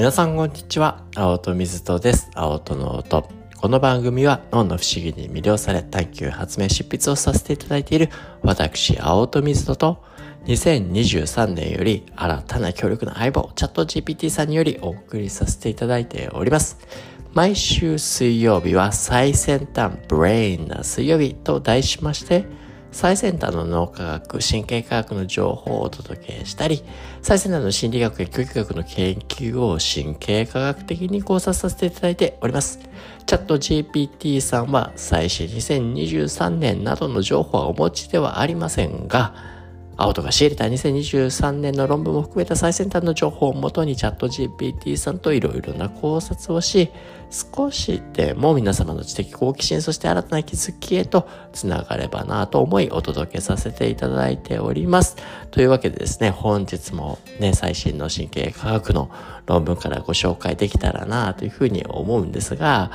皆さんこんにちは。青戸水戸です。青戸の音。この番組は脳の不思議に魅了され探求発明執筆をさせていただいている私、青戸水戸と2023年より新たな強力な相棒、チャット GPT さんによりお送りさせていただいております。毎週水曜日は最先端ブレインな水曜日と題しまして、最先端の脳科学、神経科学の情報をお届けしたり、最先端の心理学や教育学の研究を神経科学的に考察させていただいております。チャット GPT さんは最新2023年などの情報はお持ちではありませんが、青とが仕入れた2023年の論文も含めた最先端の情報をもとにチャット GPT さんといろいろな考察をし、少しでも皆様の知的好奇心、そして新たな気づきへとつながればなと思いお届けさせていただいております。というわけでですね、本日もね、最新の神経科学の論文からご紹介できたらなというふうに思うんですが、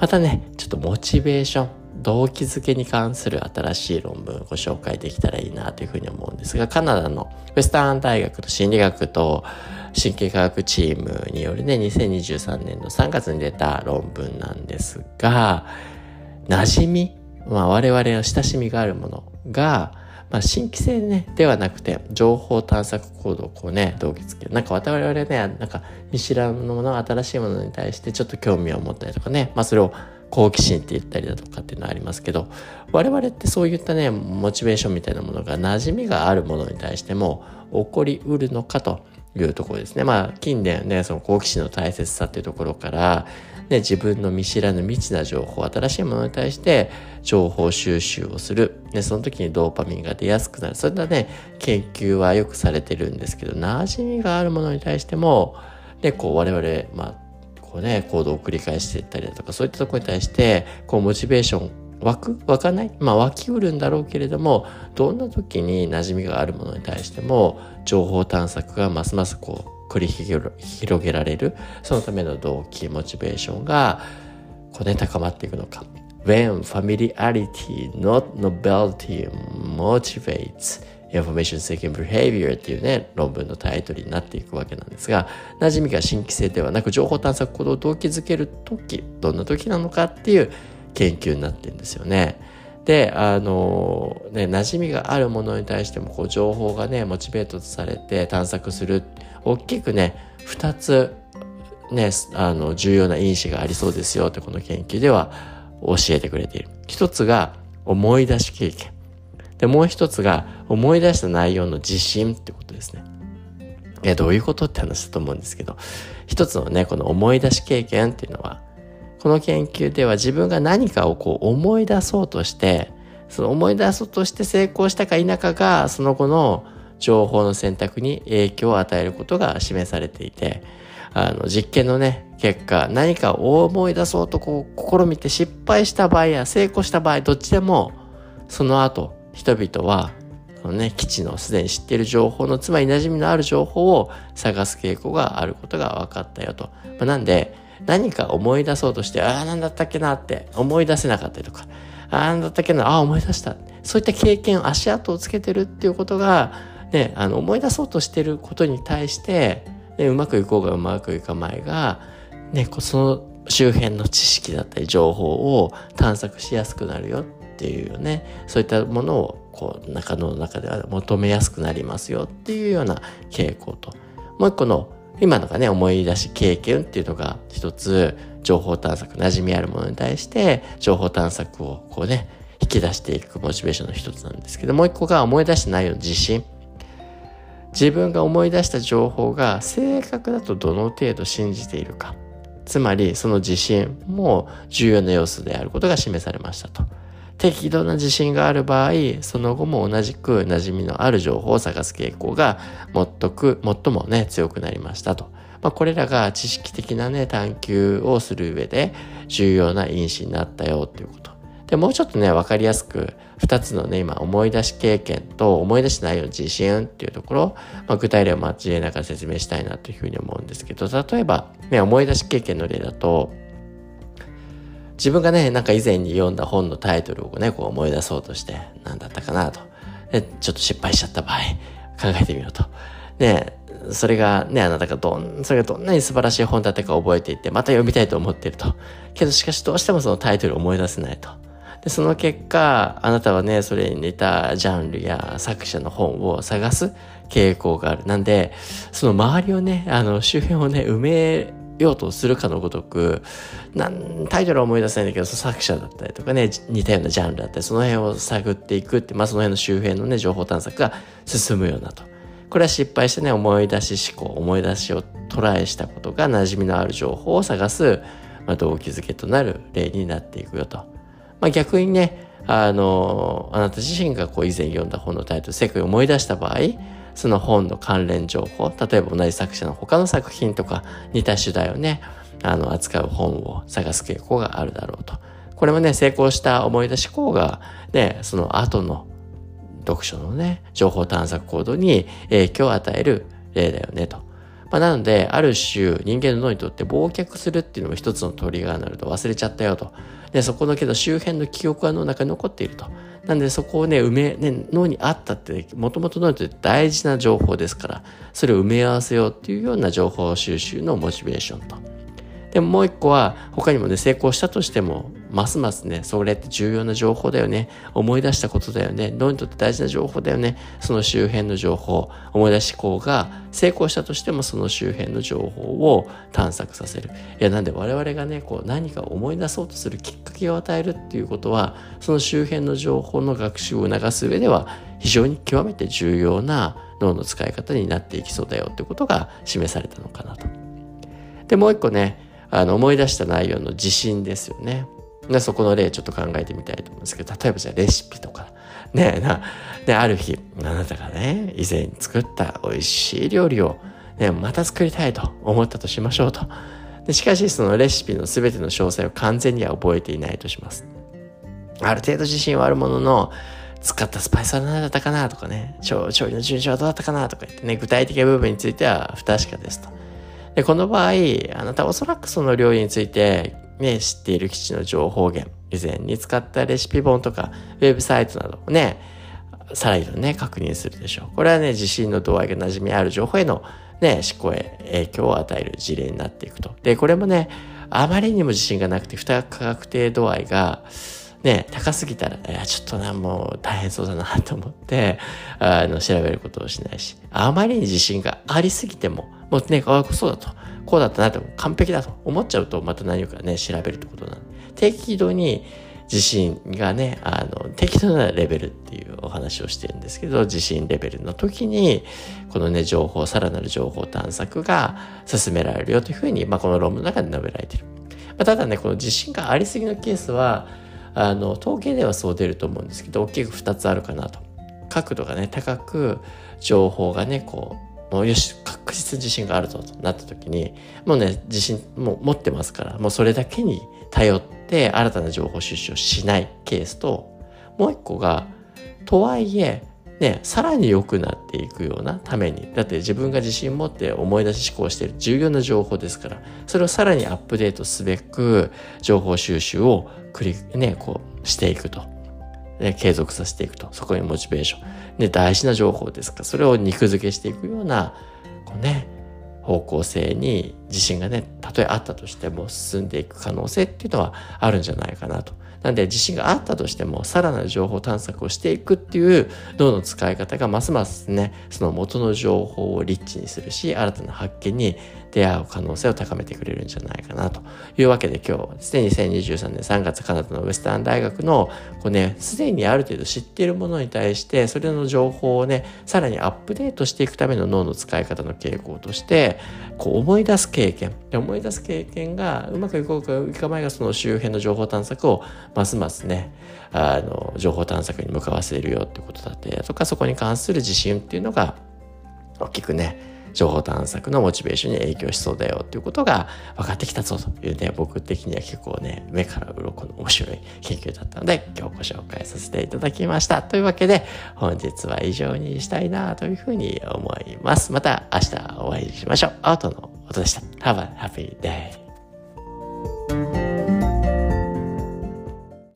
またね、ちょっとモチベーション、動機づけに関する新しい論文をご紹介できたらいいなというふうに思うんですが、カナダのウェスタン大学の心理学と神経科学チームによるね、2023年の3月に出た論文なんですが、馴染み、まあ我々の親しみがあるものが、まあ、新規性ね、ではなくて、情報探索行動をこうね、動機づける。なんか我々ね、なんか見知らぬもの、新しいものに対してちょっと興味を持ったりとかね、まあそれを好奇心って言ったりだとかっていうのはありますけど我々ってそういったねモチベーションみたいなものが馴染みがあるものに対しても起こりうるのかというところですねまあ近年ねその好奇心の大切さっていうところからね、自分の見知らぬ未知な情報、新しいものに対して情報収集をする。ね、その時にドーパミンが出やすくなる。そんなね、研究はよくされてるんですけど、馴染みがあるものに対しても、ね、こう我々、まあ、こうね、行動を繰り返していったりだとか、そういったところに対して、こう、モチベーション湧く？湧かない？まあ湧きうるんだろうけれども、どんな時に馴染みがあるものに対しても、情報探索がますますこう、繰り広げられる、そのための動機、モチベーションが、こうね、高まっていくのか。When familiarity, not novelty, motivates Information Seeking Behavior っていうね、論文のタイトルになっていくわけなんですが、馴染みが新規性ではなく情報探索行動を動機づけるとき、どんな時なのかっていう研究になってるんですよね。で、あの、ね、馴染みがあるものに対しても、こう、情報がね、モチベートされて探索する。大きくね、二つ、ね、あの、重要な因子がありそうですよって、この研究では教えてくれている。一つが、思い出し経験。で、もう一つが思い出した内容の自信ってことですね。え、どういうことって話だと思うんですけど、一つのね、この思い出し経験っていうのは、この研究では自分が何かをこう思い出そうとして、その思い出そうとして成功したか否かが、その後の情報の選択に影響を与えることが示されていて、あの、実験のね、結果、何かを思い出そうとこう、試みて失敗した場合や成功した場合、どっちでも、その後、人々は、そのね、基地のすでに知っている情報の、つまり馴染みのある情報を探す傾向があることが分かったよと。まあ、なんで、何か思い出そうとして、ああ、なんだったっけなって思い出せなかったりとか、ああ、なんだったっけな、ああ、思い出した。そういった経験、足跡をつけてるっていうことが、ね、あの、思い出そうとしてることに対して、ね、うまくいこうがうまくいかまいが、ね、その周辺の知識だったり情報を探索しやすくなるよっっていうねそういったものをこう中の中では求めやすくなりますよっていうような傾向と。もう一個の今のがね思い出し経験っていうのが一つ情報探索馴染みあるものに対して情報探索をこうね引き出していくモチベーションの一つなんですけどもう一個が思い出した内容の自信。自分が思い出した情報が正確だとどの程度信じているか。つまりその自信も重要な要素であることが示されましたと。適度な自信がある場合、その後も同じく馴染みのある情報を探す傾向が最く最もね、強くなりましたと。まあ、これらが知識的なね、探求をする上で重要な因子になったよということ。で、もうちょっとね、わかりやすく、二つのね、今、思い出し経験と思い出し内容の自信っていうところ、まあ、具体例を交えながら説明したいなというふうに思うんですけど、例えば、ね、思い出し経験の例だと、自分がね、なんか以前に読んだ本のタイトルをね、こう思い出そうとして、何だったかなと。で、ちょっと失敗しちゃった場合、考えてみようと。ね、それがね、あなたがどん、それがどんなに素晴らしい本だったか覚えていて、また読みたいと思っていると。けどしかしどうしてもそのタイトルを思い出せないと。で、その結果、あなたはね、それに似たジャンルや作者の本を探す傾向がある。なんで、その周りをね、あの、周辺をね、埋めようとするかのごとく、なんタイトルは思い出せないんだけど、作者だったりとかね、似たようなジャンルだったり、その辺を探っていくって、まあその辺の周辺のね、情報探索が進むようなと。これは失敗してね、思い出し思考、思い出しをトライしたことが馴染みのある情報を探す、まあ、動機づけとなる例になっていくよと。まあ逆にね、あの、あなた自身がこう以前読んだ本のタイトル、世界を思い出した場合、その本の関連情報、例えば同じ作者の他の作品とか似た主題をね、あの、扱う本を探す傾向があるだろうと。これもね、成功した思い出し項が、ね、その後の読書のね、情報探索行動に影響を与える例だよねと。まあ、なので、ある種人間の脳にとって忘却するっていうのも一つのトリガーになると忘れちゃったよと。で、そこのけど周辺の記憶は脳の中に残っていると。なんでそこをね、埋め、ね、脳にあったって、もともと脳にとって大事な情報ですから、それを埋め合わせようっていうような情報収集のモチベーションと。でももう一個は、他にもね、成功したとしても、ますますね、それって重要な情報だよね。思い出したことだよね。脳にとって大事な情報だよね。その周辺の情報、思い出し項が成功したとしてもその周辺の情報を探索させる。いや、なんで我々がね、こう何か思い出そうとするきっかけを与えるっていうことは、その周辺の情報の学習を促す上では非常に極めて重要な脳の使い方になっていきそうだよってことが示されたのかなと。で、もう一個ね、あの思い出した内容の自信ですよね。でそこの例ちょっと考えてみたいと思うんですけど、例えばじゃあレシピとか、ねな、で、ある日、あなたがね、以前作った美味しい料理を、ね、また作りたいと思ったとしましょうと。でしかし、そのレシピの全ての詳細を完全には覚えていないとします。ある程度自信はあるものの、使ったスパイスは何だったかなとかね、調理の順序はどうだったかなとか言ってね、具体的な部分については不確かですと。で、この場合、あなたおそらくその料理についてね、知っている基地の情報源、以前に使ったレシピ本とか、ウェブサイトなどをね、再度ね、確認するでしょう。これはね、地震の度合いが馴染みある情報へのね、思考へ影響を与える事例になっていくと。で、これもね、あまりにも自信がなくて、不確定度合いが、ね、高すぎたら、いや、ちょっとな、もう大変そうだなと思って、あの、調べることをしないし、あまりに自信がありすぎても、もうね、あ、そうだと。こうだったなって完璧だと思っちゃうとまた何かね、調べるってことなんで。適度に自信がね、あの、適度なレベルっていうお話をしてるんですけど、自信レベルの時に、このね、情報、さらなる情報探索が進められるよというふうに、まあ、この論文の中で述べられてる。ま、ただね、この自信がありすぎのケースは、あの、統計ではそう出ると思うんですけど、大きく2つあるかなと。角度がね、高く、情報がね、こう、もうよし、確実自信があるぞとなった時に、もうね、自信もう持ってますから、もうそれだけに頼って新たな情報収集をしないケースと、もう一個が、とはいえ、ね、さらに良くなっていくようなために、だって自分が自信持って思い出し思考している重要な情報ですから、それをさらにアップデートすべく情報収集を繰り、ね、こうしていくと。ね、継続させていくと。そこにモチベーション。ね、大事な情報ですから、それを肉付けしていくような、こうね、方向性に自信がね、たとえあったとしても進んでいく可能性っていうのはあるんじゃないかなと。なんで自信があったとしても、さらなる情報探索をしていくっていう脳の使い方がますますね、その元の情報をリッチにするし、新たな発見に出会う可能性を高めてくれるんじゃないかなというわけで今日はですね、2023年3月カナダのウェスタン大学の、こうね、すでにある程度知っているものに対して、それの情報をね、さらにアップデートしていくための脳の使い方の傾向として、こう思い出す経験、で思い出す経験がうまくいこうかいかまいがその周辺の情報探索をますますね、あの、情報探索に向かわせるよってことだったりとか、そこに関する自信っていうのが大きくね、情報探索のモチベーションに影響しそうだよっていうことが分かってきたぞというね、僕的には結構ね、目から鱗の面白い研究だったので、今日ご紹介させていただきました。というわけで、本日は以上にしたいなというふうに思います。また明日お会いしましょう。アウトの音でした。Have a happy day.